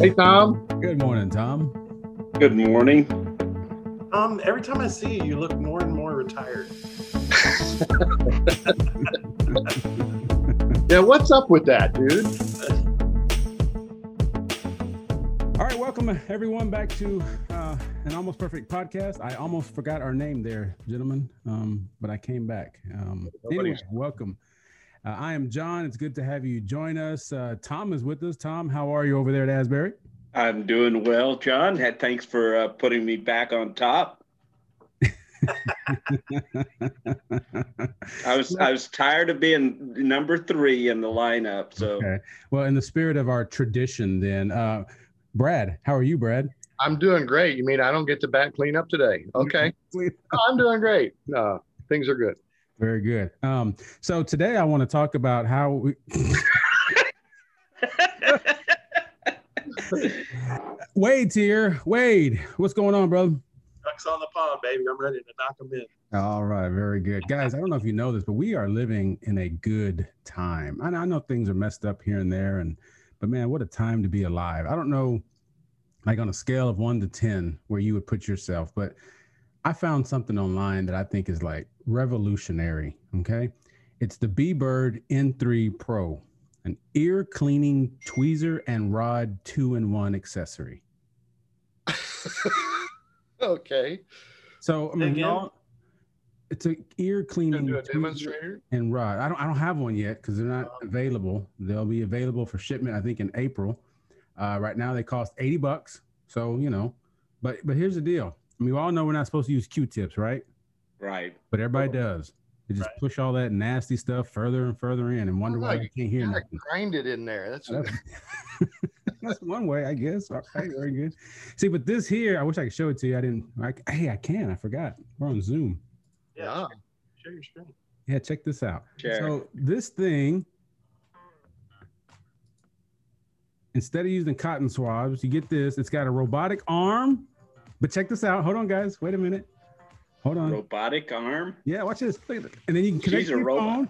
Hey, Tom. Good morning, Tom. Good morning. Um, every time I see you, you look more and more retired. Yeah, what's up with that, dude? All right, welcome everyone back to uh, an almost perfect podcast. I almost forgot our name there, gentlemen, um, but I came back. Um, anyway, welcome. Uh, I am John. It's good to have you join us. Uh, Tom is with us. Tom, how are you over there at Asbury? I'm doing well, John. Thanks for uh, putting me back on top. I was I was tired of being number three in the lineup. So Okay. Well, in the spirit of our tradition, then, uh, Brad, how are you, Brad? I'm doing great. You mean I don't get to back clean up today? Okay. No, I'm doing great. No, things are good. Very good. Um, so today I want to talk about how we. Wade's here. Wade, what's going on, brother? Ducks on the pond, baby. I'm ready to knock them in. All right, very good, guys. I don't know if you know this, but we are living in a good time. I know, I know things are messed up here and there, and but man, what a time to be alive. I don't know, like on a scale of one to ten, where you would put yourself, but I found something online that I think is like revolutionary. Okay, it's the B Bird N3 Pro, an ear cleaning tweezer and rod two-in-one accessory. okay. So I mean, Again? y'all, it's a ear cleaning tweezer demonstrator. and rod. I don't I don't have one yet because they're not Um, available. They'll be available for shipment, I think, in April. Uh, right now they cost 80 bucks. So, you know, but but here's the deal. I mean, we all know we're not supposed to use Q-tips, right? right. But everybody does. They just Right. push all that nasty stuff further and further in and wonder Oh, why you you can't hear You gotta nothing. grind it in there. That's That's, that's one way, I guess. All right, very good. See, but this here, I wish I could show it to you. I didn't. I, hey, I can. I forgot. We're on Zoom. Yeah. yeah. Share, share your screen. Yeah, check this out. Sure. So this thing, instead of using cotton swabs, you get this. It's got a robotic arm. But check this out. Hold on, guys. Wait a minute. Hold on. Robotic arm. Yeah, watch this. Look at this. And then you can connect She's a your robot. phone.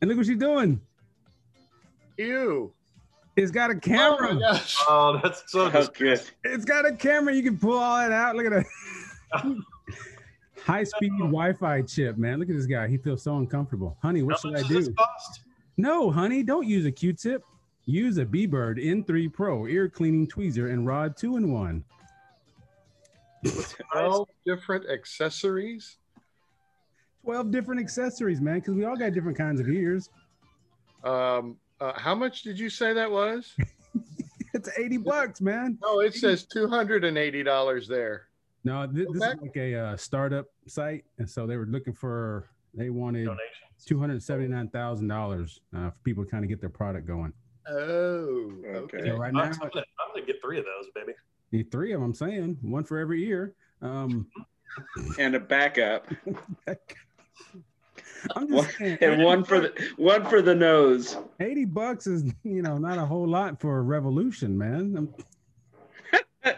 And look what she's doing. Ew. It's got a Oh camera. my gosh. Oh, that's so Oh, good. disgusting. it's got a camera. You can pull all that out. Look at that. High speed Wi Fi chip, man. Look at this guy. He feels so uncomfortable. Honey, what How should much I do? this cost? No, honey, don't use a Q-tip. Use a B-Bird N3 Pro ear cleaning tweezer and rod two in one. 12 different accessories. 12 different accessories, man, because we all got different kinds of ears. Um, uh, how much did you say that was? It's 80 bucks, man. No, it says $280 there. No, th- this is like a uh, startup site. And so they were looking for, they wanted $279,000 uh, for people to kind of get their product going. Oh, Okay. okay. So right I'm, now, gonna, I'm gonna get three of those, baby. Need three of them, I'm saying, one for every year. Um, And a backup. I'm One- saying, And one for the one for the nose. 80 bucks is, you know, not a whole lot for a revolution, man. I'm-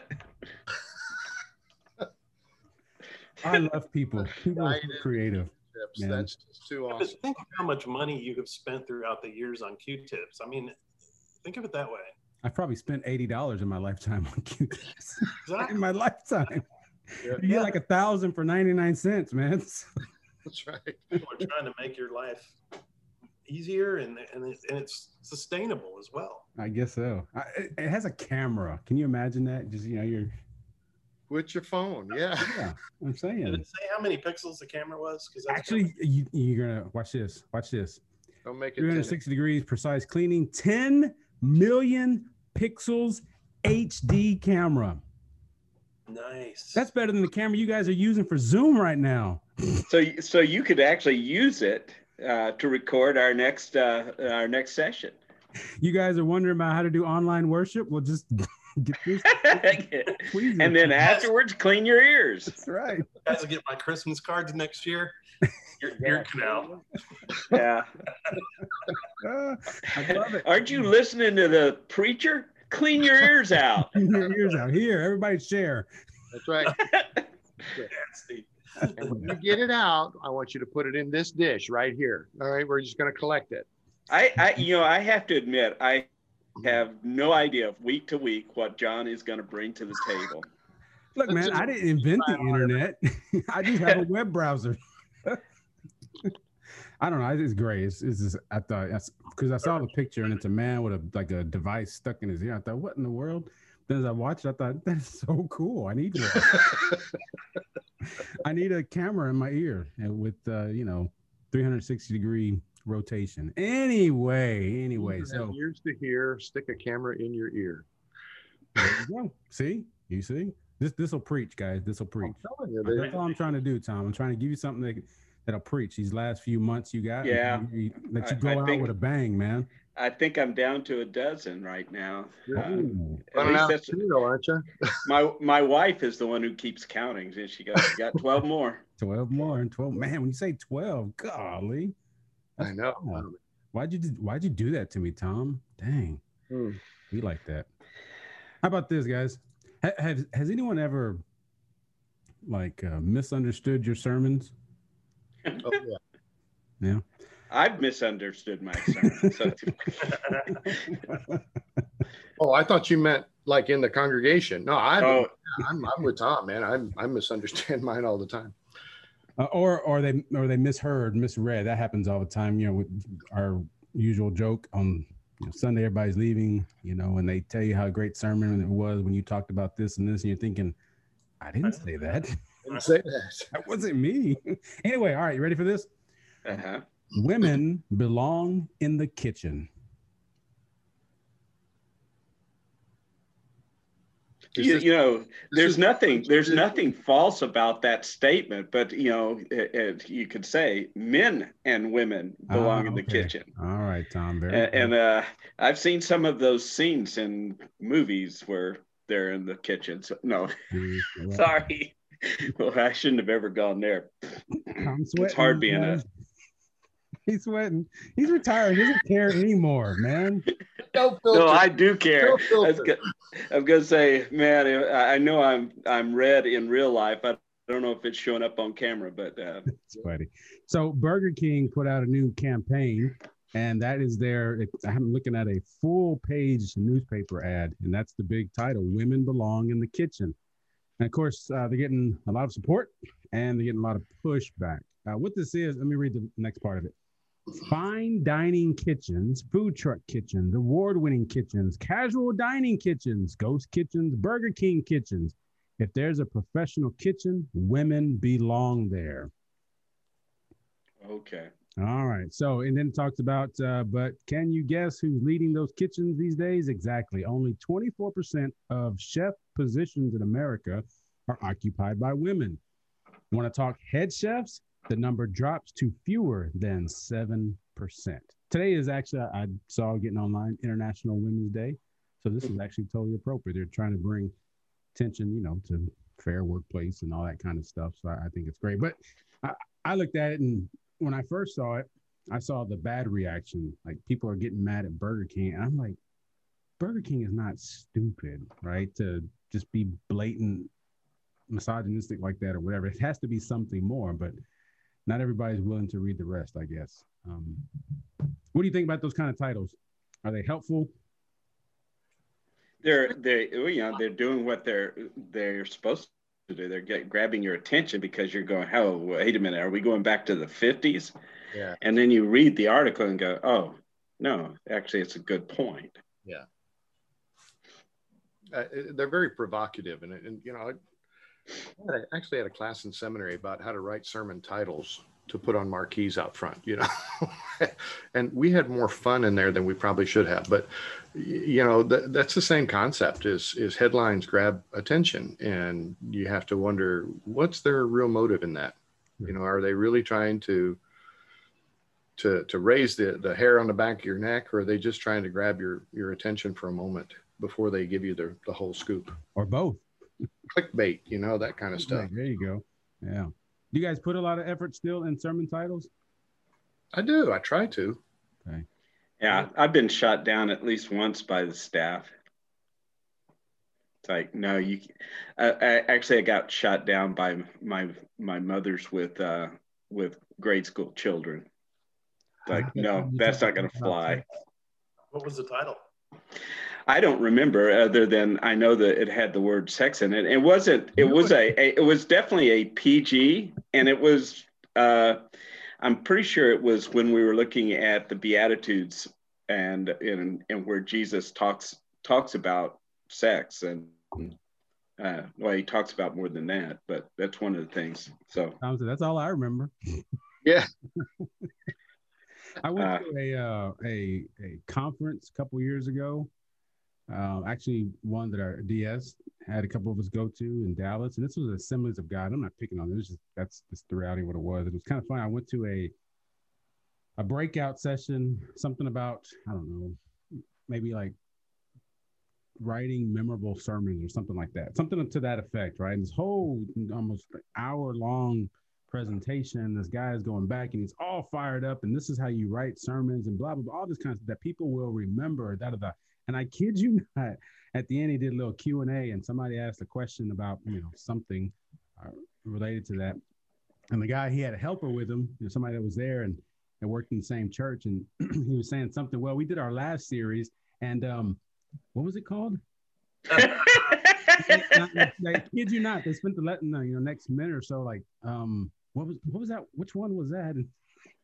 love people. People are creative. Tips. Man. That's just too But awesome. think of how much money you have spent throughout the years on Q-tips. I mean, think of it that way. I've probably spent eighty dollars in my lifetime on Q-tips. in my lifetime, Yeah. you get like a thousand for ninety nine cents, man. That's right. People are trying to make your life easier and and, it, and it's sustainable as well. I guess so. I, it, it has a camera. Can you imagine that? Just you know, you're With your phone. Yeah. yeah. I'm Did saying. it say how many pixels the camera was? Because Actually, you, you're gonna watch this. Watch this. Don't make it 10. 360 degrees precise cleaning, 10 million pixels HD camera. nice. That's better than the camera you guys are using for Zoom right now. So so you could actually use it uh, to record our next uh, our next session. You guys are wondering about how to do online worship? Well, just get this. and then afterwards, clean your ears. That's right. guys will get my Christmas cards next year. Your ear canal. Yeah. Ah, I love it. Aren't you listening to the preacher? Clean your ears out. Clean your ears out here. Everybody share. That's right. And when you get it out, I want you to put it in this dish right here. All right. We're just going to collect it. I, I, you know, I have to admit, I have no idea week to week what John is going to bring to the table. Look, man, I didn't invent the internet. I just have a web browser. I don't know. It's great. It's, it's just, I thought because I saw the picture and it's a man with a like a device stuck in his ear. I thought, what in the world? Then as I watched, I thought that's so cool. I need one. I need a camera in my ear and with uh, you know 360 degree rotation. Anyway, anyway, so ears to hear, stick a camera in your ear. There you go. See, you see, this this will preach, guys. This will preach. You, That's all I'm trying to do, Tom. I'm trying to give you something that that'll preach these last few months you got. Yeah, you, let you go I, I out think, with a bang, man. I think I'm down to a dozen right now. Uh, at least that's, two, aren't you? my my wife is the one who keeps counting, and she got got twelve more. twelve more and twelve. Man, when you say twelve, golly, I know. Why'd you Why'd you do that to me, Tom? Dang, hmm. we like that. How about this, guys? Ha- have has anyone ever like uh, misunderstood your sermons? Oh yeah. Yeah. I've misunderstood my sermon. So. oh, I thought you meant like in the congregation. No, I, oh. I'm, I'm with Tom, man. I'm, I misunderstand mine all the time. Uh, or, or they, or they misheard, misread. That happens all the time. You know, with our usual joke on you know, Sunday, everybody's leaving. You know, and they tell you how great sermon it was when you talked about this and this, and you're thinking, I didn't say that. I didn't say that. that wasn't me. anyway, all right, you ready for this? Uh-huh. Women belong in the kitchen. You, you, know there's nothing there's nothing false about that statement but you know it, it, you could say men and women belong oh, in the kitchen all right tom very and, and uh, i've seen some of those scenes in movies where they're in the kitchen so no mm, sorry well i shouldn't have ever gone there it's hard being a He's sweating. He's retired. He doesn't care anymore, man. No, no I do care. No I, was gonna, gonna say, man, I know I'm I'm red in real life. I don't know if it's showing up on camera, but uh, it's funny. So Burger King put out a new campaign, and that is their. It, I'm looking at a full page newspaper ad, and that's the big title: "Women Belong in the Kitchen." And of course, uh, they're getting a lot of support, and they're getting a lot of pushback. Uh, what this is, let me read the next part of it. Fine dining kitchens, food truck kitchens, award winning kitchens, casual dining kitchens, ghost kitchens, Burger King kitchens. If there's a professional kitchen, women belong there. Okay. All right. So, and then it talks about, uh, but can you guess who's leading those kitchens these days? Exactly. Only 24% of chef positions in America are occupied by women. Want to talk head chefs? the number drops to fewer than 7%. Today is actually, I saw getting online International Women's Day. So this is actually totally appropriate. They're trying to bring attention, you know, to fair workplace and all that kind of stuff. So I, I think it's great. But I, I looked at it and when I first saw it, I saw the bad reaction. Like people are getting mad at Burger King. And I'm like, Burger King is not stupid, right? To just be blatant misogynistic like that or whatever. It has to be something more. But not everybody's willing to read the rest, I guess. Um, what do you think about those kind of titles? Are they helpful? They're they you know they're doing what they're they're supposed to do. They're get, grabbing your attention because you're going, oh wait a minute, are we going back to the 50s? Yeah. And then you read the article and go, oh no, actually it's a good point. Yeah. Uh, they're very provocative, and, and you know, I actually had a class in seminary about how to write sermon titles to put on marquees out front, you know, and we had more fun in there than we probably should have. But you know, th- that's the same concept. Is is headlines grab attention, and you have to wonder what's their real motive in that. You know, are they really trying to to to raise the the hair on the back of your neck, or are they just trying to grab your your attention for a moment before they give you the the whole scoop, or both? clickbait, you know, that kind of stuff. There you go. Yeah. Do you guys put a lot of effort still in sermon titles? I do. I try to. Okay. Yeah, I've been shot down at least once by the staff. It's like, no, you. I, I actually I got shot down by my my mother's with uh with grade school children. Like, no, that's not going to fly. What was the title? I don't remember other than I know that it had the word sex in it. It wasn't. It was a, a it was definitely a PG, and it was. Uh, I'm pretty sure it was when we were looking at the Beatitudes and and and where Jesus talks talks about sex and uh, well he talks about more than that, but that's one of the things. So that's all I remember. Yeah. I went uh, to a, uh, a a conference a couple years ago uh, actually, one that our DS had a couple of us go to in Dallas, and this was Assemblies of God. I'm not picking on. It's just that's just the reality of what it was. It was kind of fun. I went to a a breakout session, something about I don't know, maybe like writing memorable sermons or something like that, something to that effect, right? And this whole almost hour long presentation, this guy is going back and he's all fired up, and this is how you write sermons and blah blah blah, all this kind of stuff that people will remember. That da da. And I kid you not, at the end he did a little Q and A, and somebody asked a question about you know something uh, related to that. And the guy he had a helper with him, you know, somebody that was there and, and worked in the same church, and he was saying something. Well, we did our last series, and um, what was it called? I kid you not, they spent the letting you know next minute or so like um what was what was that? Which one was that? And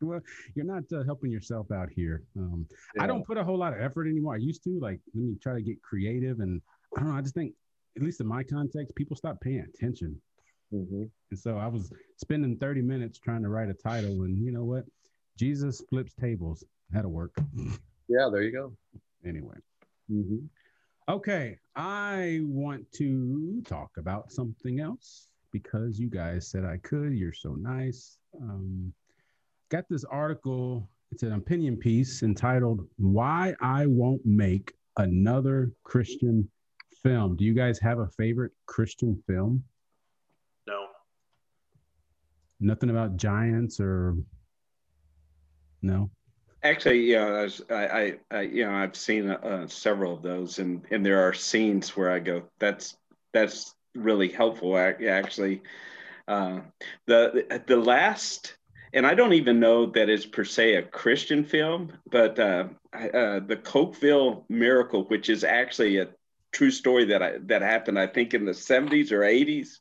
well, you're not uh, helping yourself out here. Um, yeah. I don't put a whole lot of effort anymore. I used to like let me try to get creative, and I don't know. I just think, at least in my context, people stop paying attention. Mm-hmm. And so I was spending 30 minutes trying to write a title, and you know what? Jesus flips tables. That'll work. Yeah, there you go. Anyway. Mm-hmm. Okay, I want to talk about something else because you guys said I could. You're so nice. Um, got this article. It's an opinion piece entitled "Why I Won't Make Another Christian Film." Do you guys have a favorite Christian film? No. Nothing about giants or no. Actually, yeah, I, I, I, you know, I've seen uh, several of those, and and there are scenes where I go, that's that's really helpful. Actually, uh, the the last and I don't even know that it's per se a Christian film, but uh, uh, the Cokeville Miracle, which is actually a true story that I, that happened, I think in the 70s or 80s,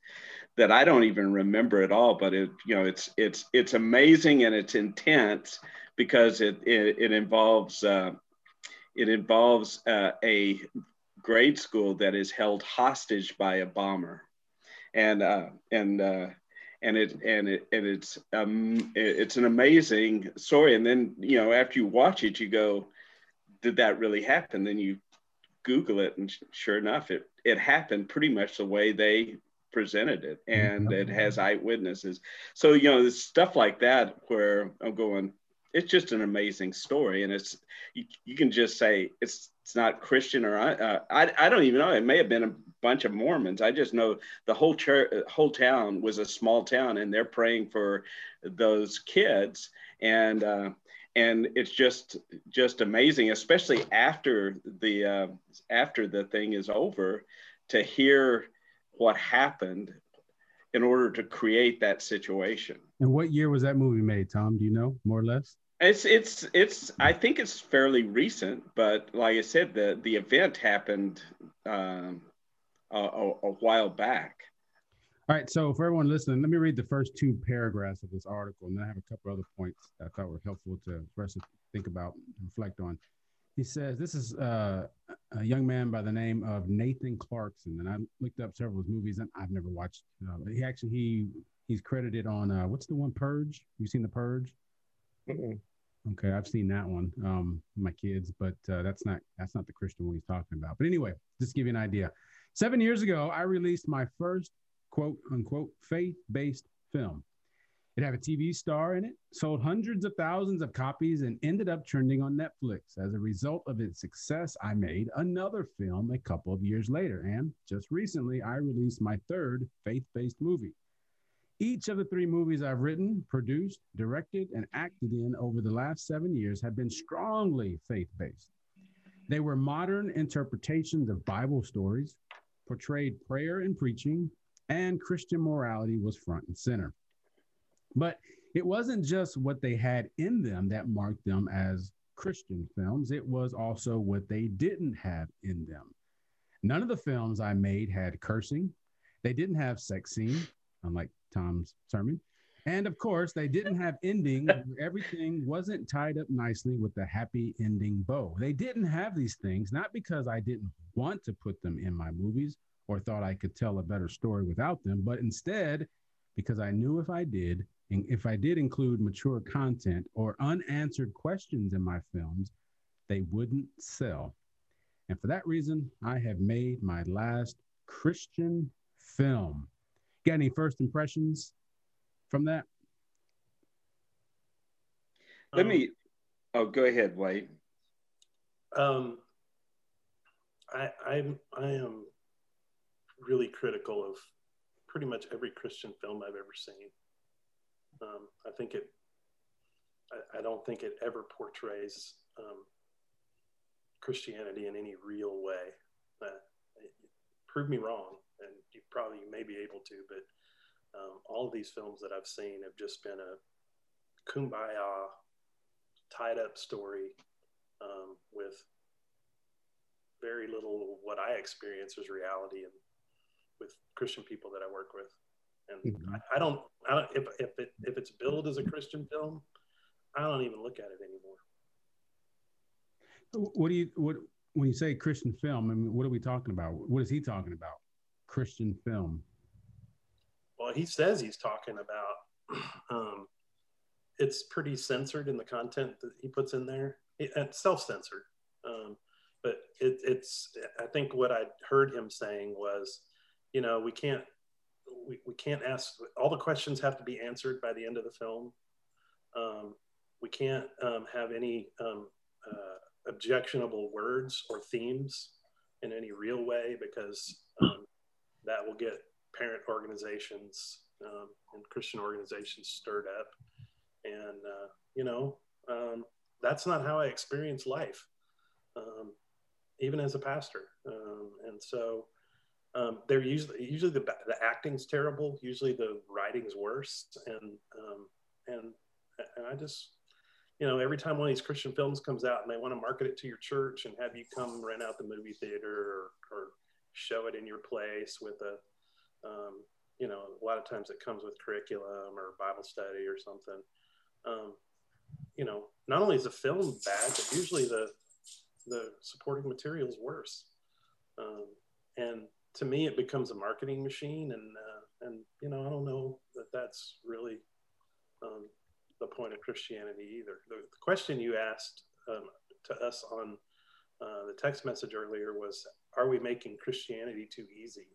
that I don't even remember at all. But it, you know, it's it's it's amazing and it's intense because it it, it involves uh, it involves uh, a grade school that is held hostage by a bomber, and uh, and uh, and it and it and it's um it's an amazing story. And then you know after you watch it you go did that really happen? Then you google it and sure enough it it happened pretty much the way they presented it and mm-hmm. it has eyewitnesses. So you know there's stuff like that where i'm going it's just an amazing story and it's you, you can just say it's it's not christian or uh, I, I don't even know it may have been a bunch of mormons i just know the whole church whole town was a small town and they're praying for those kids and uh, and it's just just amazing especially after the uh, after the thing is over to hear what happened in order to create that situation. And what year was that movie made tom? Do you know more or less it's it's it's. I think it's fairly recent, but like I said, the the event happened um, a, a, while back. All right. So for everyone listening, let me read the first two paragraphs of this article, and then I have a couple other points that I thought were helpful to for us to think about and reflect on. He says this is uh, a young man by the name of Nathan Clarkson, and I looked up several of his movies, and I've never watched. Uh, he actually he he's credited on uh, what's the one Purge? You seen the Purge? Mm-mm. Okay, I've seen that one, um, my kids, but uh, that's not that's not the Christian one he's talking about. But anyway, just give you an idea. Seven years ago, I released my first quote unquote faith based film. It had a TV star in it, sold hundreds of thousands of copies, and ended up trending on Netflix. As a result of its success, I made another film a couple of years later. And just recently, I released my third faith based movie. Each of the three movies I've written, produced, directed, and acted in over the last seven years have been strongly faith based. They were modern interpretations of Bible stories, portrayed prayer and preaching, and Christian morality was front and center. But it wasn't just what they had in them that marked them as Christian films, it was also what they didn't have in them. None of the films I made had cursing. They didn't have sex scene, unlike Tom's sermon. And of course, they didn't have endings where everything wasn't tied up nicely with a happy ending bow. They didn't have these things, not because I didn't want to put them in my movies or thought I could tell a better story without them, but instead because I knew if I did, and if I did include mature content or unanswered questions in my films, they wouldn't sell. And for that reason, I have made my last Christian film. Got any first impressions from that? Let me. Oh, go ahead, Wade. Um, I I'm I am really critical of pretty much every Christian film I've ever seen. Um, I think it. I, I, don't think it ever portrays um, Christianity in any real way. Uh, prove me wrong, and you probably may be able to, but um, all of these films that I've seen have just been a kumbaya, tied up story um, with very little what I experience as reality and with Christian people that I work with. And mm-hmm. I, I, don't, I don't, if, if it, if it's billed as a Christian film, I don't even look at it anymore. What do you, what, when you say Christian film, I mean, what are we talking about? What is he talking about? Christian film. Well, he says he's talking about, um, it's pretty censored in the content that he puts in there. It's self-censored. Um, but it, it's, I think what I heard him saying was, you know, we can't, we, we can't ask, all the questions have to be answered by the end of the film. Um, we can't um, have any um, uh, objectionable words or themes in any real way because that will get parent organizations um, and Christian organizations stirred up. And, uh, you know, um, that's not how I experience life, um, even as a pastor. and so um, they're usually usually the the acting's terrible. Usually the writing's worse, and um, and and I just you know every time one of these Christian films comes out and they want to market it to your church and have you come rent out the movie theater or, or show it in your place with a um, you know a lot of times it comes with curriculum or Bible study or something. Um, you know, not only is the film bad, but usually the the supporting material is worse. Um, and to me, it becomes a marketing machine, and uh, and you know, I don't know that that's really um, the point of Christianity either. The, the question you asked um, to us on uh, the text message earlier was, "Are we making Christianity too easy?"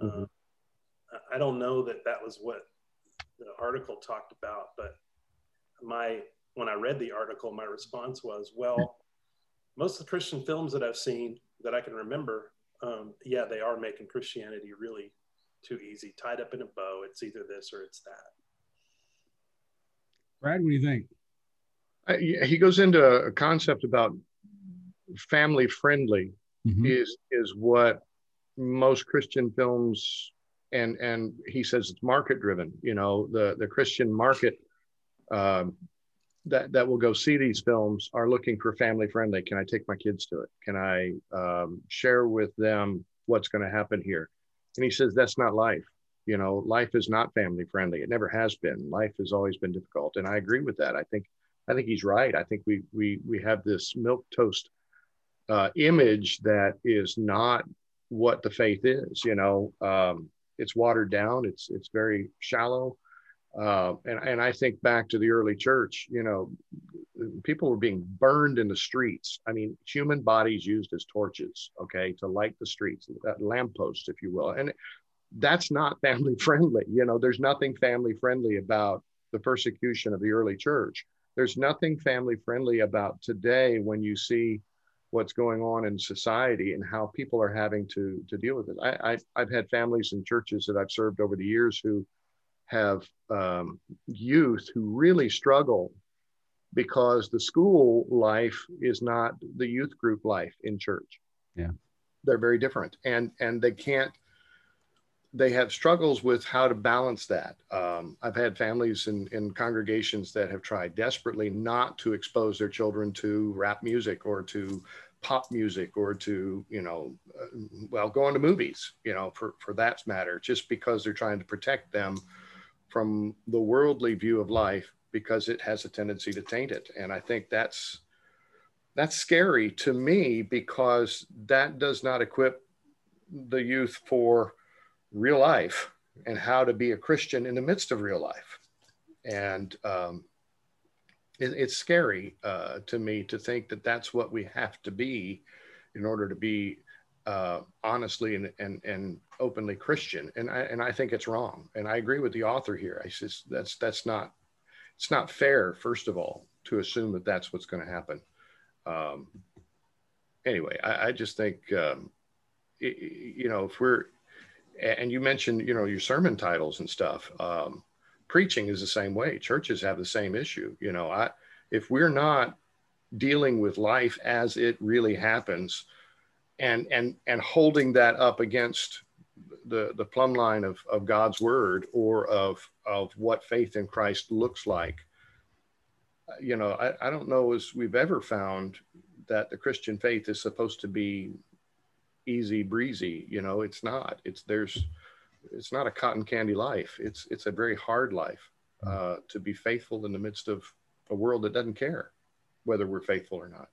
Mm-hmm. Uh, I don't know that that was what the article talked about, but my when I read the article, my response was, "Well, most of the Christian films that I've seen that I can remember um, yeah, they are making Christianity really too easy, tied up in a bow. It's either this or it's that. Brad, what do you think? Uh, he goes into a concept about family friendly mm-hmm. is is what most Christian films and and he says it's market driven. You know, the the Christian market um, that that will go see these films are looking for family friendly. Can I take my kids to it? Can I um, share with them what's going to happen here? And he says that's not life. You know, life is not family friendly. It never has been. Life has always been difficult, and I agree with that. I think I think he's right. I think we we we have this milk toast uh, image that is not what the faith is. You know, um, it's watered down. It's it's very shallow. Uh, and, and I think back to the early church, you know, people were being burned in the streets. I mean, human bodies used as torches, okay, to light the streets, that lamppost, if you will. And that's not family friendly. You know, there's nothing family friendly about the persecution of the early church. There's nothing family friendly about today when you see what's going on in society and how people are having to to deal with it. I, I I've had families and churches that I've served over the years who have um, youth who really struggle because the school life is not the youth group life in church. Yeah. They're very different and and they can't they have struggles with how to balance that. Um, I've had families in, in congregations that have tried desperately not to expose their children to rap music or to pop music or to, you know, uh, well, going to movies, you know, for, for that matter, just because they're trying to protect them from the worldly view of life because it has a tendency to taint it. And I think that's that's scary to me because that does not equip the youth for real life and how to be a Christian in the midst of real life. And um, it, it's scary uh, to me to think that that's what we have to be in order to be uh, honestly and, and, and openly Christian. And I, and I think it's wrong. And I agree with the author here. I just, that's, that's not, it's not fair, first of all, to assume that that's what's going to happen. Um, anyway, I, I just think, um, it, you know, if we're, and you mentioned, you know, your sermon titles and stuff. Um, preaching is the same way. Churches have the same issue. You know, I, if we're not dealing with life as it really happens, and and and holding that up against the the plumb line of of God's word or of of what faith in Christ looks like, you know, I, I don't know as we've ever found that the Christian faith is supposed to be easy breezy you know it's not. It's there's it's not a cotton candy life. It's it's a very hard life mm. uh, to be faithful in the midst of a world that doesn't care whether we're faithful or not.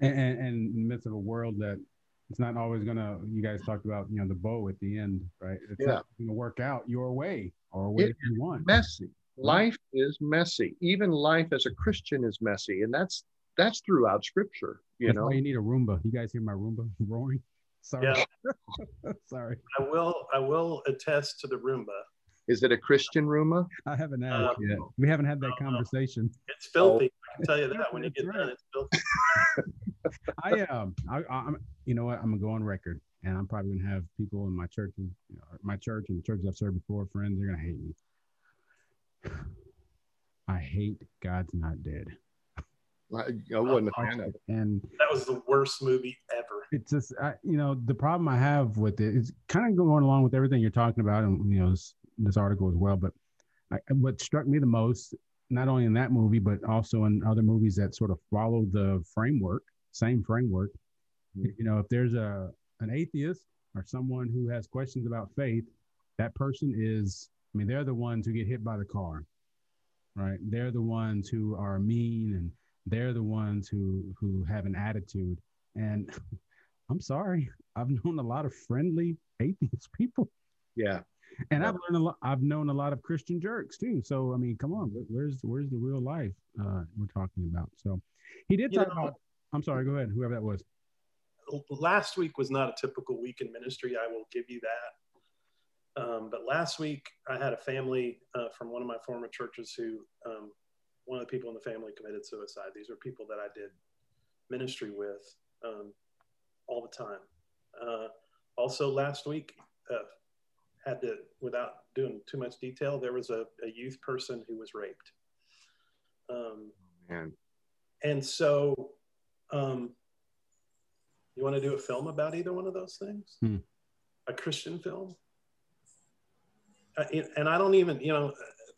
And, and, and in the midst of a world that it's not always gonna you guys talked about you know the bow at the end right? It's yeah. not gonna work out your way or way you want messy. life is messy. Even life as a christian is messy. And that's that's throughout scripture you That's know why you need a Roomba. You guys hear my Roomba roaring? Sorry. Yeah. Sorry. I will I will attest to the Roomba. is it a christian roomba I haven't asked Uh, yet. We haven't had that no, no. conversation. It's filthy. I can tell you that when you get right. done, it's filthy. I um I, I'm you know what I'm gonna go on record and I'm probably gonna have people in my church you know, my church and the churches I've served before friends they're gonna hate me. I hate God's not dead. I, I wasn't a fan of it. And That was the worst movie ever. it's just I, you know the problem I have with it is kind of going along with everything you're talking about and you know this, this article as well. But I, what struck me the most, not only in that movie but also in other movies that sort of follow the framework, same framework. Mhm. You know, if there's a an atheist or someone who has questions about faith, that person is. I mean, they're the ones who get hit by the car, right? They're the ones who are mean and they're the ones who who have an attitude. And i'm sorry i've known a lot of friendly atheist people. Yeah. And i've learned a lot i've known a lot of christian jerks too. So i mean come on wh- where's where's the real life uh we're talking about? So he did You talk know- about i'm sorry go ahead whoever that was. Last week was not a typical week in ministry. I will give you that. Um, but last week, I had a family uh, from one of my former churches who, um, one of the people in the family committed suicide. These are people that I did ministry with um, all the time. Uh, also, last week, uh, had to, without doing too much detail, there was a, a youth person who was raped. Um, man and so, um, you want to do a film about either one of those things? Hmm. A Christian film? Uh, and I don't even, you know,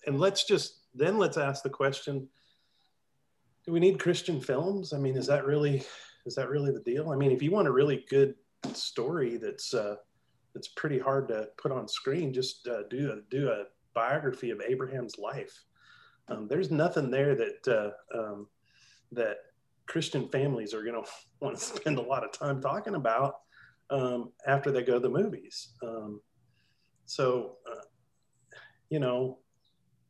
and let's just then let's ask the question: Do we need Christian films? I mean, is that really is that really the deal? I mean, if you want a really good story that's uh, that's pretty hard to put on screen, just uh, do a do a biography of Abraham's life. Um, there's nothing there that uh, um, that Christian families are going to want to spend a lot of time talking about um, after they go to the movies. Um, so, uh, you know,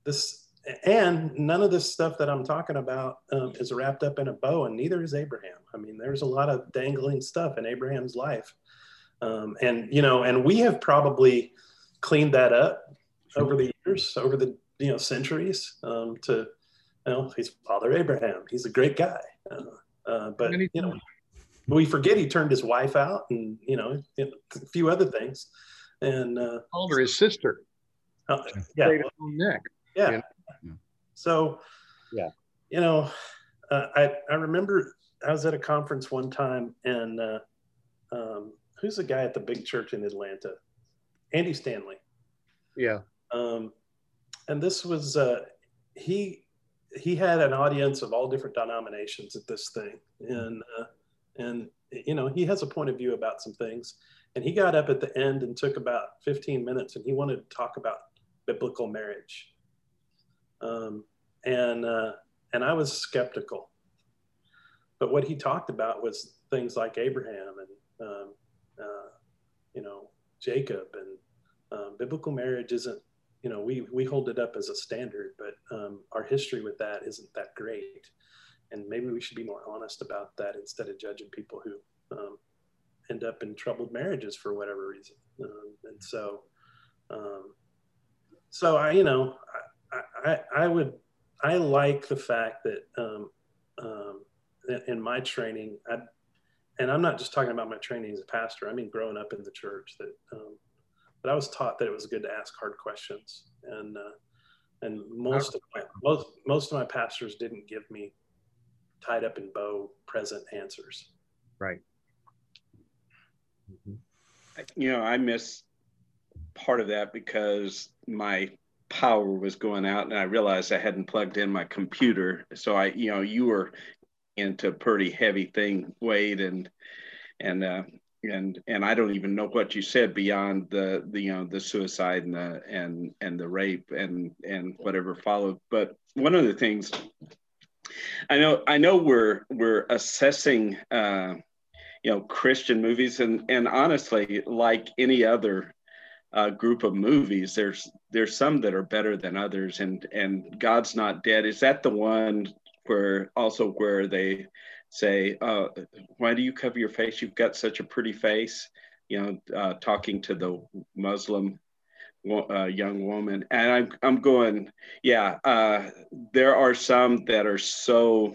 this and none of this stuff that I'm talking about um, is wrapped up in a bow, and neither is Abraham. I mean, there's a lot of dangling stuff in Abraham's life, um, and you know, and we have probably cleaned that up over the years, over the you know centuries, um, to you know, he's Father Abraham. He's a great guy. Uh, uh, but you know, we forget he turned his wife out, and you know, a few other things. And uh, called her his sister uh, yeah, neck yeah. Yeah. Yeah. So, Yeah. you know, uh, I I remember I was at a conference one time, and uh, um, who's the guy at the big church in Atlanta? Andy Stanley. Yeah. Um, and this was uh, he he had an audience of all different denominations at this thing, and uh, and you know he has a point of view about some things. And he got up at the end and took about 15 minutes, and he wanted to talk about biblical marriage. Um, and uh, and I was skeptical. But what he talked about was things like Abraham and um, uh, you know Jacob and um, biblical marriage isn't you know we we hold it up as a standard, but um, our history with that isn't that great, and maybe we should be more honest about that instead of judging people who um, end up in troubled marriages for whatever reason. Um, and so, um, so I you know I, I, I would I like the fact that um, um, in my training, I, and I'm not just talking about my training as a pastor. I mean, growing up in the church, that um, that I was taught that it was good to ask hard questions, and uh, and most of my most most of my pastors didn't give me tied up in bow present answers. Right. Mm-hmm. You know, I miss part of that because my power was going out and I realized I hadn't plugged in my computer. So I, you know, you were into pretty heavy thing, Wade, and and uh, and and I don't even know what you said beyond the the you know the suicide and the and and the rape and and whatever followed. But one of the things I know I know we're we're assessing uh, you know Christian movies and and honestly like any other uh, group of movies. There's there's some that are better than others, and and God's Not Dead is that the one where also where they say, uh, "Why do you cover your face? You've got such a pretty face." You know, uh, talking to the Muslim uh, young woman, and I'm I'm going, yeah. Uh, there are some that are so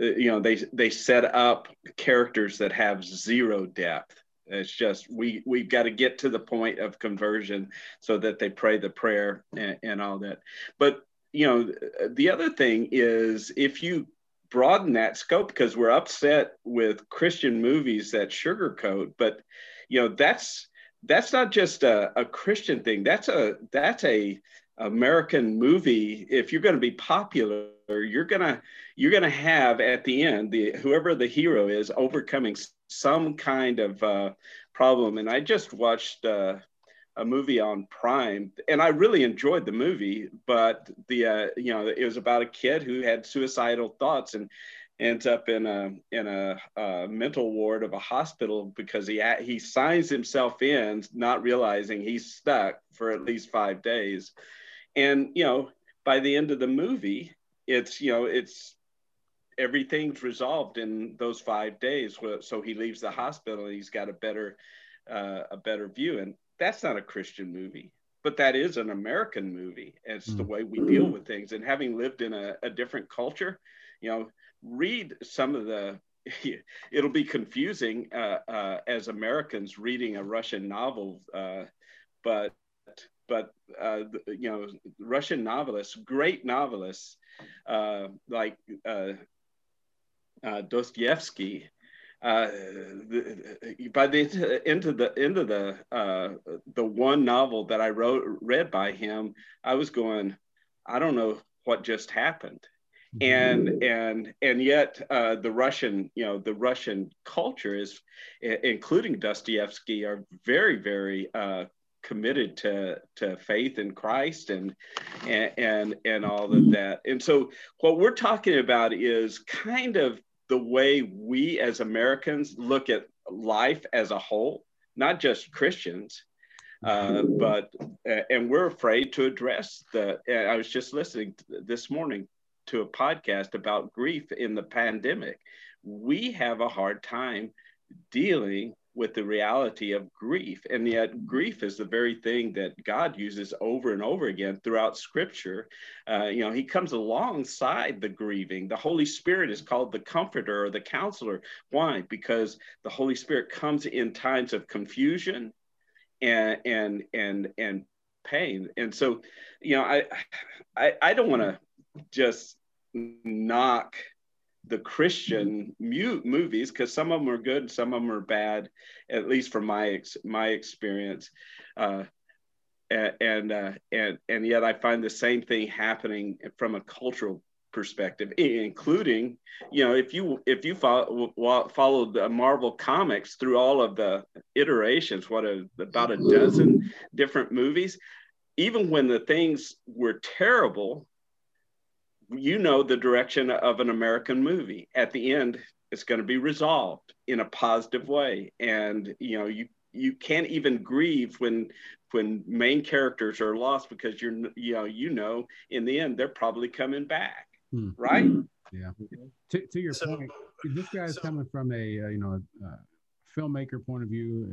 uh, you know they they set up characters that have zero depth it's just we we've got to get to the point of conversion so that they pray the prayer and, and all that. But you know, the other thing is if you broaden that scope because we're upset with Christian movies that sugarcoat, but you know that's that's not just a, a Christian thing. That's a that's a American movie. If you're going to be popular, you're gonna you're gonna have at the end the whoever the hero is overcoming some kind of uh, problem. And I just watched uh, a movie on Prime, and I really enjoyed the movie. But the uh, you know it was about a kid who had suicidal thoughts and ends up in a in a, a mental ward of a hospital because he he signs himself in, not realizing he's stuck for at least five days. And you know, by the end of the movie, it's you know it's everything's resolved in those five days. So he leaves the hospital and he's got a better uh, a better view. And that's not a Christian movie, but that is an American movie. It's mm. the way we deal with things. And having lived in a, a different culture, you know, read some of the it'll be confusing uh, uh, as Americans reading a Russian novel, uh, but but uh, you know Russian novelists, great novelists uh, like uh, Dostoevsky. The, by the end of the end of the the one novel that I wrote read by him, I was going, I don't know what just happened and mm-hmm. and and yet uh, the Russian, you know, the Russian culture is, including Dostoevsky, are very very uh, committed to to faith in Christ and and and, and all of that. And so what we're talking about is kind of the way we as Americans look at life as a whole, not just Christians. Uh, but and we're afraid to address the. I was just listening this morning to a podcast about grief in the pandemic. We have a hard time dealing with the reality of grief. And yet, grief is the very thing that God uses over and over again throughout Scripture. Uh, you know, He comes alongside the grieving. The Holy Spirit is called the comforter or the counselor. Why? Because the Holy Spirit comes in times of confusion and and and and pain. And so, you know, I I, I don't want to just knock the Christian mu- movies because some of them are good, some of them are bad, at least from my ex- my experience. Uh, and uh, and and yet I find the same thing happening from a cultural perspective, including you know if you if you follow followed the Marvel comics through all of the iterations, what a, about a dozen different movies, even when the things were terrible, you know the direction of an American movie. At the end, it's going to be resolved in a positive way, and you know you you can't even grieve when when main characters are lost because you're you know you know in the end they're probably coming back, hmm. right? Yeah. To, to your so, point, this guy is so, coming from a uh, you know a filmmaker point of view,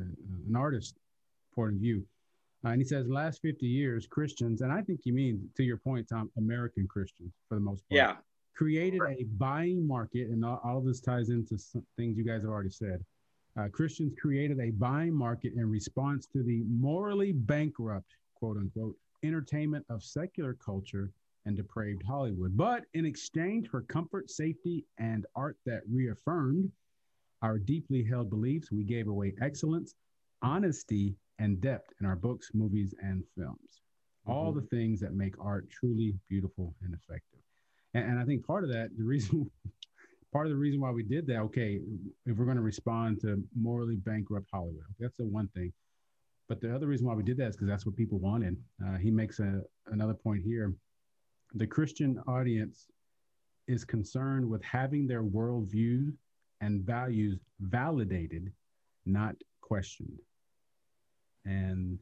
an artist point of view. Uh, and he says, last 50 years, Christians, and I think you mean, to your point, Tom, American Christians for the most part. Yeah. Created a buying market, and all, all of this ties into some things you guys have already said. Uh, Christians created a buying market in response to the morally bankrupt, quote unquote, entertainment of secular culture and depraved Hollywood. But in exchange for comfort, safety, and art that reaffirmed our deeply held beliefs, we gave away excellence, honesty, and depth in our books, movies, and films. Mm-hmm. All the things that make art truly beautiful and effective. And, and I think part of that, the reason, part of the reason why we did that, okay, if we're going to respond to morally bankrupt Hollywood, that's the one thing. But the other reason why we did that is because that's what people wanted. Uh, he makes a, another point here. The Christian audience is concerned with having their worldview and values validated, not questioned and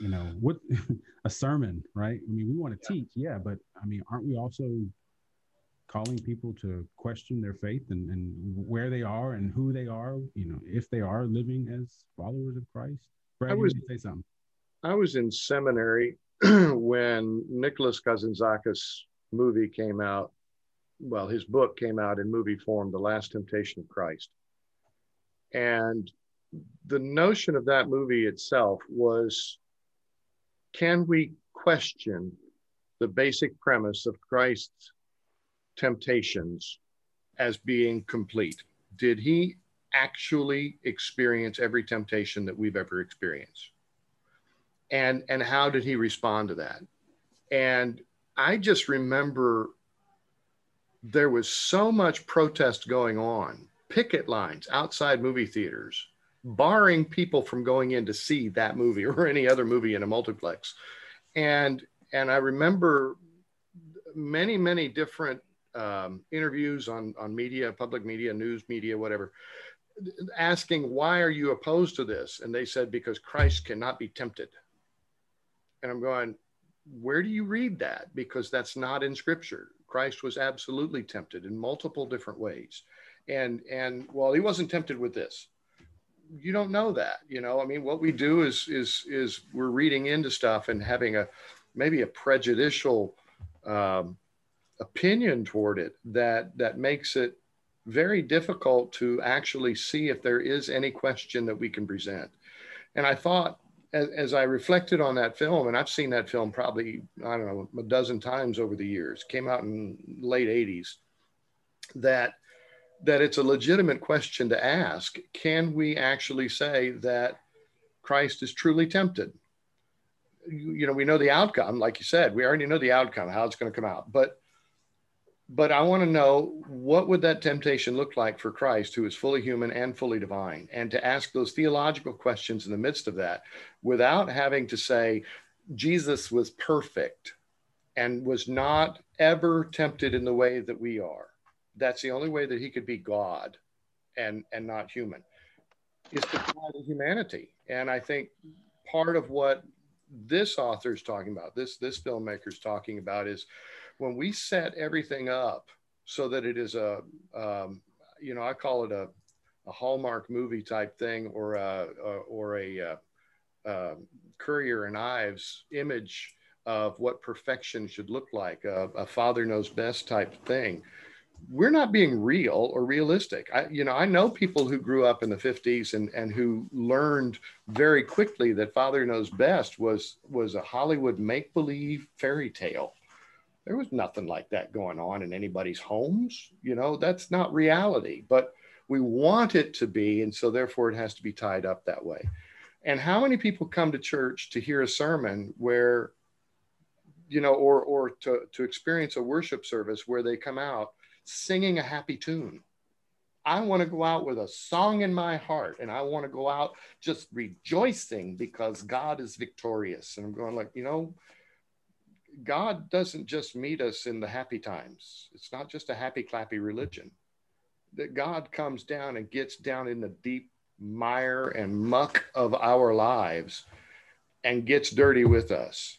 you know what a sermon right? I mean we want to yeah. teach yeah but i mean aren't we also calling people to question their faith and, and where they are and who they are you know if they are living as followers of christ? Brad, I was, say something. I was in seminary when nicholas kazantzakis movie came out well his book came out in movie form the last temptation of christ. And the notion of that movie itself was can we question the basic premise of Christ's temptations as being complete? Did he actually experience every temptation that we've ever experienced? And, and how did he respond to that? And I just remember there was so much protest going on, picket lines outside movie theaters barring people from going in to see that movie or any other movie in a multiplex. And and I remember many many different um, interviews on on media, public media, news media, whatever, asking why are you opposed to this? And they said because Christ cannot be tempted. And I'm going, where do you read that? Because that's not in Scripture. Christ was absolutely tempted in multiple different ways. And and well, he wasn't tempted with this you don't know that you know? I mean what we do is is is we're reading into stuff and having a maybe a prejudicial um, opinion toward it that that makes it very difficult to actually see if there is any question that we can present. And i thought as, as i reflected on that film and i've seen that film probably i don't know a dozen times over the years came out in late 80s that that it's a legitimate question to ask. Can we actually say that Christ is truly tempted? You, know, we know the outcome, like you said, we already know the outcome, how it's going to come out. But but I want to know what would that temptation look like for Christ, who is fully human and fully divine, and to ask those theological questions in the midst of that without having to say Jesus was perfect and was not ever tempted in the way that we are that's the only way that he could be God and and not human is to apply to humanity. And I think part of what this author is talking about, this this filmmaker is talking about, is when we set everything up so that it is a, um, you know, I call it a, a Hallmark movie type thing, or a, or a, a, a Currier and Ives image of what perfection should look like, a, a father knows best type thing we're not being real or realistic. I, you know, I know people who grew up in the 50s and, and who learned very quickly that Father Knows Best was was a Hollywood make-believe fairy tale. There was nothing like that going on in anybody's homes. You know, that's not reality, but we want it to be. And so therefore it has to be tied up that way. And how many people come to church to hear a sermon where, you know, or, or to, to experience a worship service where they come out singing a happy tune? I want to go out with a song in my heart and I want to go out just rejoicing because God is victorious. And I'm going like, you know, God doesn't just meet us in the happy times. It's not just a happy clappy religion. That God comes down and gets down in the deep mire and muck of our lives and gets dirty with us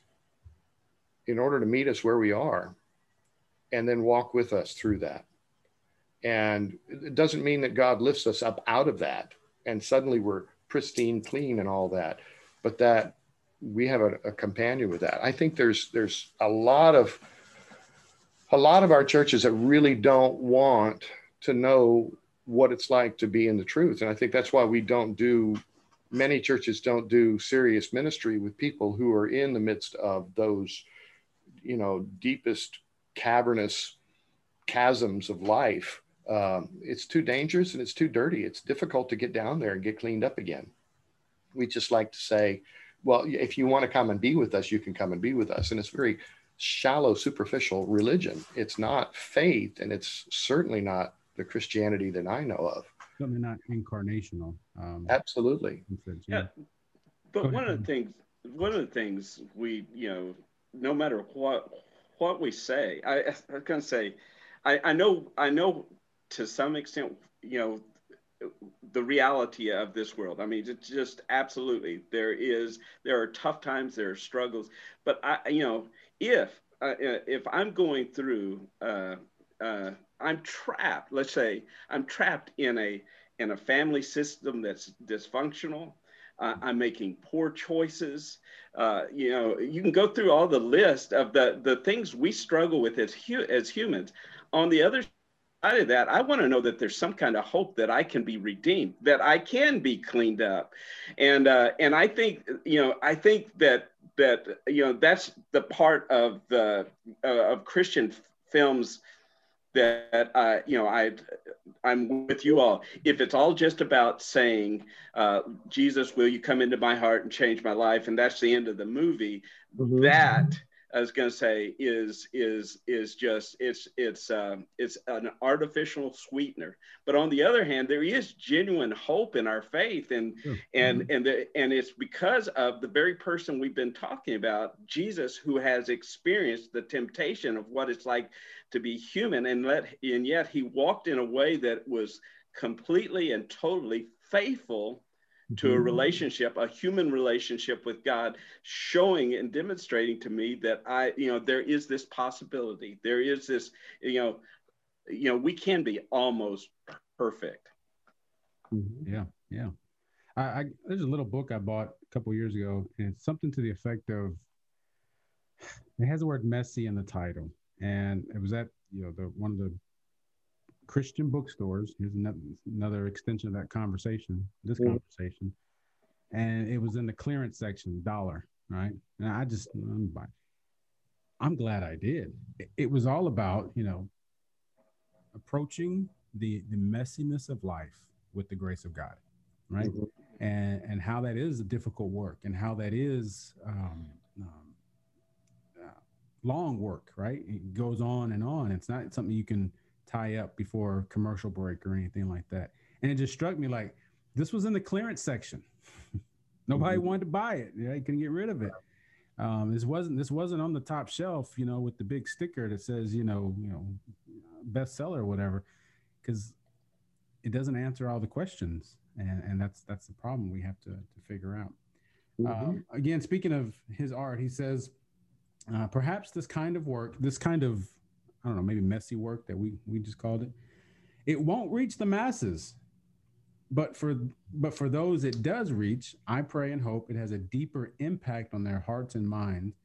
in order to meet us where we are and then walk with us through that. And it doesn't mean that God lifts us up out of that and suddenly we're pristine, clean, and all that, but that we have a, a companion with that. I think there's there's a lot of a lot of our churches that really don't want to know what it's like to be in the truth, and I think that's why we don't do many churches don't do serious ministry with people who are in the midst of those you know deepest cavernous chasms of life um, it's too dangerous and it's too dirty it's difficult to get down there and get cleaned up again we just like to say well, if you want to come and be with us, you can come and be with us. And it's very shallow, superficial religion. It's not faith, and it's certainly not the Christianity that I know of. Certainly not incarnational. Um, Absolutely. yeah. yeah. But one of the things, one of the things we, you know, no matter what what we say, I, I was going to say, I, I know, I know to some extent, you know, the reality of this world. I mean, it's just absolutely there is there are tough times, there are struggles, but I, you know, if uh, uh, if I'm going through, uh, uh, I'm trapped. Let's say I'm trapped in a in a family system that's dysfunctional. Uh, I'm making poor choices. Uh, you know, you can go through all the list of the the things we struggle with as hu- as humans. On the other side of that, I want to know that there's some kind of hope that I can be redeemed, that I can be cleaned up, and uh, and I think you know I think that that you know that's the part of the uh, of Christian films that uh, you know I I'm with you all. If it's all just about saying, uh, "Jesus, will you come into my heart and change my life?" and that's the end of the movie, mm-hmm. that I was going to say is is is just it's it's um, it's an artificial sweetener. But on the other hand, there is genuine hope in our faith, and sure. and mm-hmm. and the, and it's because of the very person we've been talking about, Jesus, who has experienced the temptation of what it's like to be human, and let and yet he walked in a way that was completely and totally faithful to a mm-hmm. relationship, a human relationship with God, showing and demonstrating to me that I, you know, there is this possibility. There is this, you know, you know, we can be almost perfect. Mm-hmm. Yeah, yeah. I, I there's a little book I bought a couple years ago, and it's something to the effect of it has the word messy in the title, and it was at you know the one of the Christian bookstores. Here's another extension of that conversation, this mm-hmm. conversation. And it was in the clearance section, dollar, right? And I just, I'm, I'm glad I did. It was all about, you know, approaching the the messiness of life with the grace of God, right? Mm-hmm. And and how that is a difficult work, and how that is um, um, uh, long work, right? It goes on and on. It's not something you can tie up before commercial break or anything like that. And it just struck me like this was in the clearance section. Nobody mm-hmm. wanted to buy it. You can get rid of it. Um, this wasn't this wasn't on the top shelf, you know, with the big sticker that says, you know, you know, bestseller or whatever, because it doesn't answer all the questions, and and that's that's the problem we have to to figure out. Mm-hmm. Um, again, speaking of his art, he says, uh, perhaps this kind of work, this kind of I don't know, maybe messy work that we we just called it. It won't reach the masses. But for but for those it does reach, I pray and hope it has a deeper impact on their hearts and minds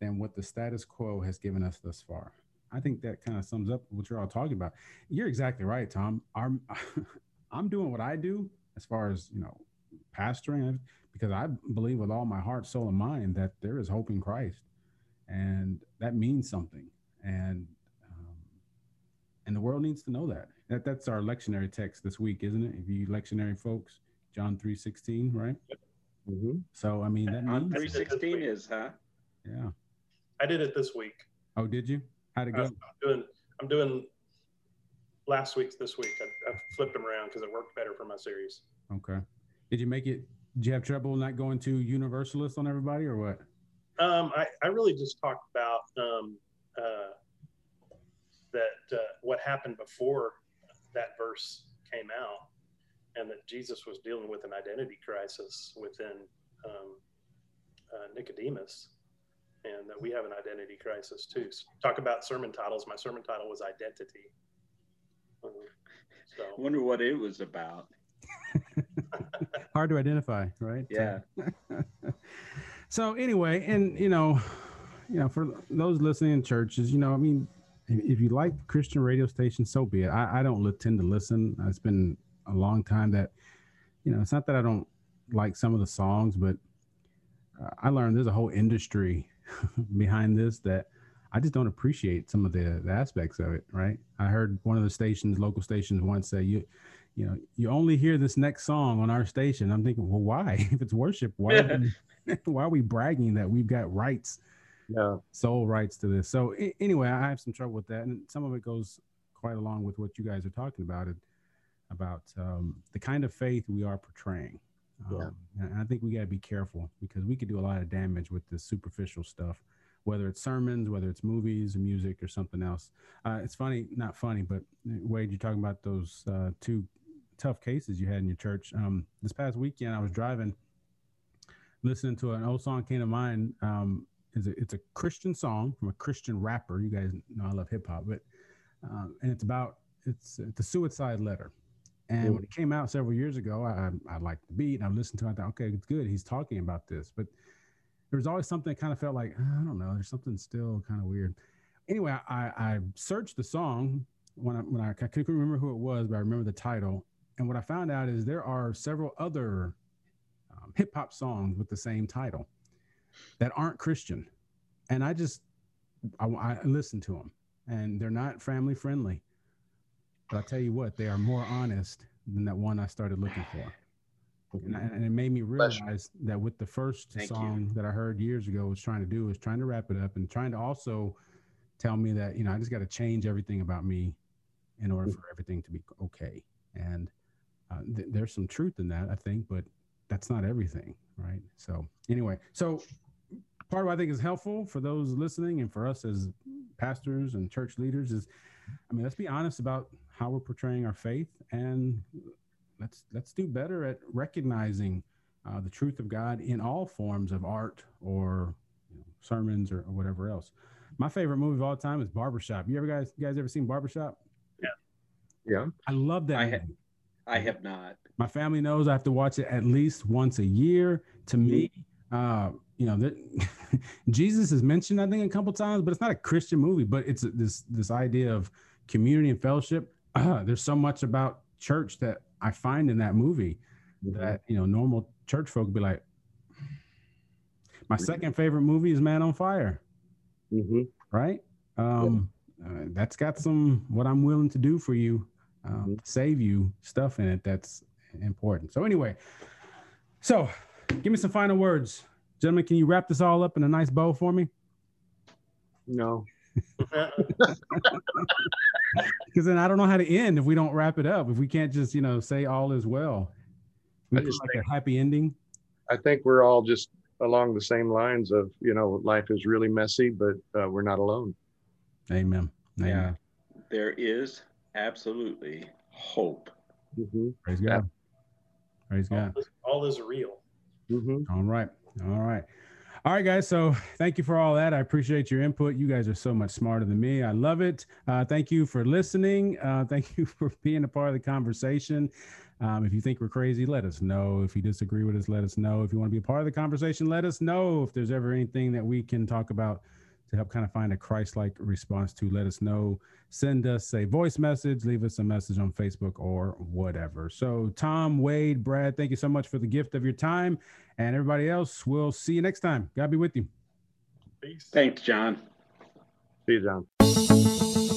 than what the status quo has given us thus far. I think that kind of sums up what you're all talking about. You're exactly right, Tom. I'm I'm doing what I do as far as, you know, pastoring because I believe with all my heart, soul, and mind that there is hope in Christ. And that means something and and the world needs to know that. That that's our lectionary text this week, isn't it? If you lectionary folks, John three sixteen, right? Mm-hmm. So I mean, that On means three sixteen is, huh? yeah. I did it this week. Oh, did you? How'd it I'm go? doing I'm doing last week's this week. I, I flipped them around because it worked better for my series. Okay. Did you make it? Did you have trouble not going to universalist on everybody or what? Um, I, I really just talked about um, uh, that uh, what happened before that verse came out, and that Jesus was dealing with an identity crisis within um, uh, Nicodemus, and that we have an identity crisis too. So talk about sermon titles. My sermon title was identity. Um, so I wonder what it was about. Hard to identify, right? Yeah. so anyway, and you know, you know, for those listening in churches, you know, I mean, if, you like Christian radio stations, so be it. I, I don't tend to listen. It's been a long time that, you know, it's not that I don't like some of the songs, but uh, I learned there's a whole industry behind this that I just don't appreciate some of the, the aspects of it. Right? I heard one of the stations, local stations, once say you. You know, you only hear this next song on our station. I'm thinking, well, why? If it's worship, why? why are we bragging that we've got rights Yeah. sole rights to this. So a- anyway, I have some trouble with that, and some of it goes quite along with what you guys are talking about it about um, the kind of faith we are portraying. Yeah. Um, and I think we got to be careful because we could do a lot of damage with this superficial stuff, whether it's sermons, whether it's movies, music, or something else. Uh, it's funny, not funny, but uh, Wade, you're talking about those uh, two tough cases you had in your church. Um, this past weekend, I was driving, listening to an old song came to mind. Um, is a, it's a Christian song from a Christian rapper. You guys know I love hip hop, but um, and it's about it's it's a suicide letter. And when it came out several years ago, I I, I liked the beat. And I listened to it. I thought, okay, it's good. He's talking about this, but there was always something that kind of felt like I don't know. There's something still kind of weird. Anyway, I, I searched the song when I when I, I couldn't remember who it was, but I remember the title. And what I found out is there are several other um, hip hop songs with the same title that aren't Christian, and I just I, I listen to them, and they're not family friendly. But I tell you what, they are more honest than that one I started looking for, and, I- and it made me you. realize that with the first Thank you. song that I heard years ago was trying to do was trying to wrap it up and trying to also tell me that you know I just got to change everything about me in order for everything to be okay, and uh, th- there's some truth in that I think, but that's not everything, right? So anyway, so part of what I think is helpful for those listening and for us as pastors and church leaders is, I mean, let's be honest about how we're portraying our faith, and let's let's do better at recognizing uh, the truth of God in all forms of art or you know, sermons or, or whatever else. My favorite movie of all time is Barbershop. You ever guys you guys ever seen Barbershop? Yeah. Yeah. I love that. I ha- I have not. My family knows I have to watch it at least once a year. To me, uh, you know, that Jesus is mentioned, I think, a couple times, but it's not a Christian movie. But it's this this idea of community and fellowship. Uh, there's so much about church that I find in that movie that you know normal church folk be like. My second favorite movie is Man on Fire, Mm-hmm. right? Um, uh, that's got some what I'm willing to do for you, um, Mhm. save you stuff in it that's important. So anyway, so give me some final words, gentlemen. Can you wrap this all up in a nice bow for me? No. Because then I don't know how to end if we don't wrap it up. If we can't just you know say all is well, we I just like a happy ending. I think we're all just along the same lines of, you know, life is really messy, but uh, we're not alone. Amen. Amen. Yeah. There is absolutely hope. Mm-hmm. Praise God. Praise God. all, is, all is real. Mm-hmm. All right. All right. All right, guys. So thank you for all that. I appreciate your input. You guys are so much smarter than me. I love it. Uh, thank you for listening. Uh, thank you for being a part of the conversation. Um, if you think we're crazy, let us know. If you disagree with us, let us know. If you want to be a part of the conversation, let us know. If there's ever anything that we can talk about to help kind of find a Christ like response to, let us know. Send us a voice message, leave us a message on Facebook or whatever. So, Tom, Wade, Brad, thank you so much for the gift of your time. And everybody else, we'll see you next time. God be with you. Peace. Thanks, John. See you, John.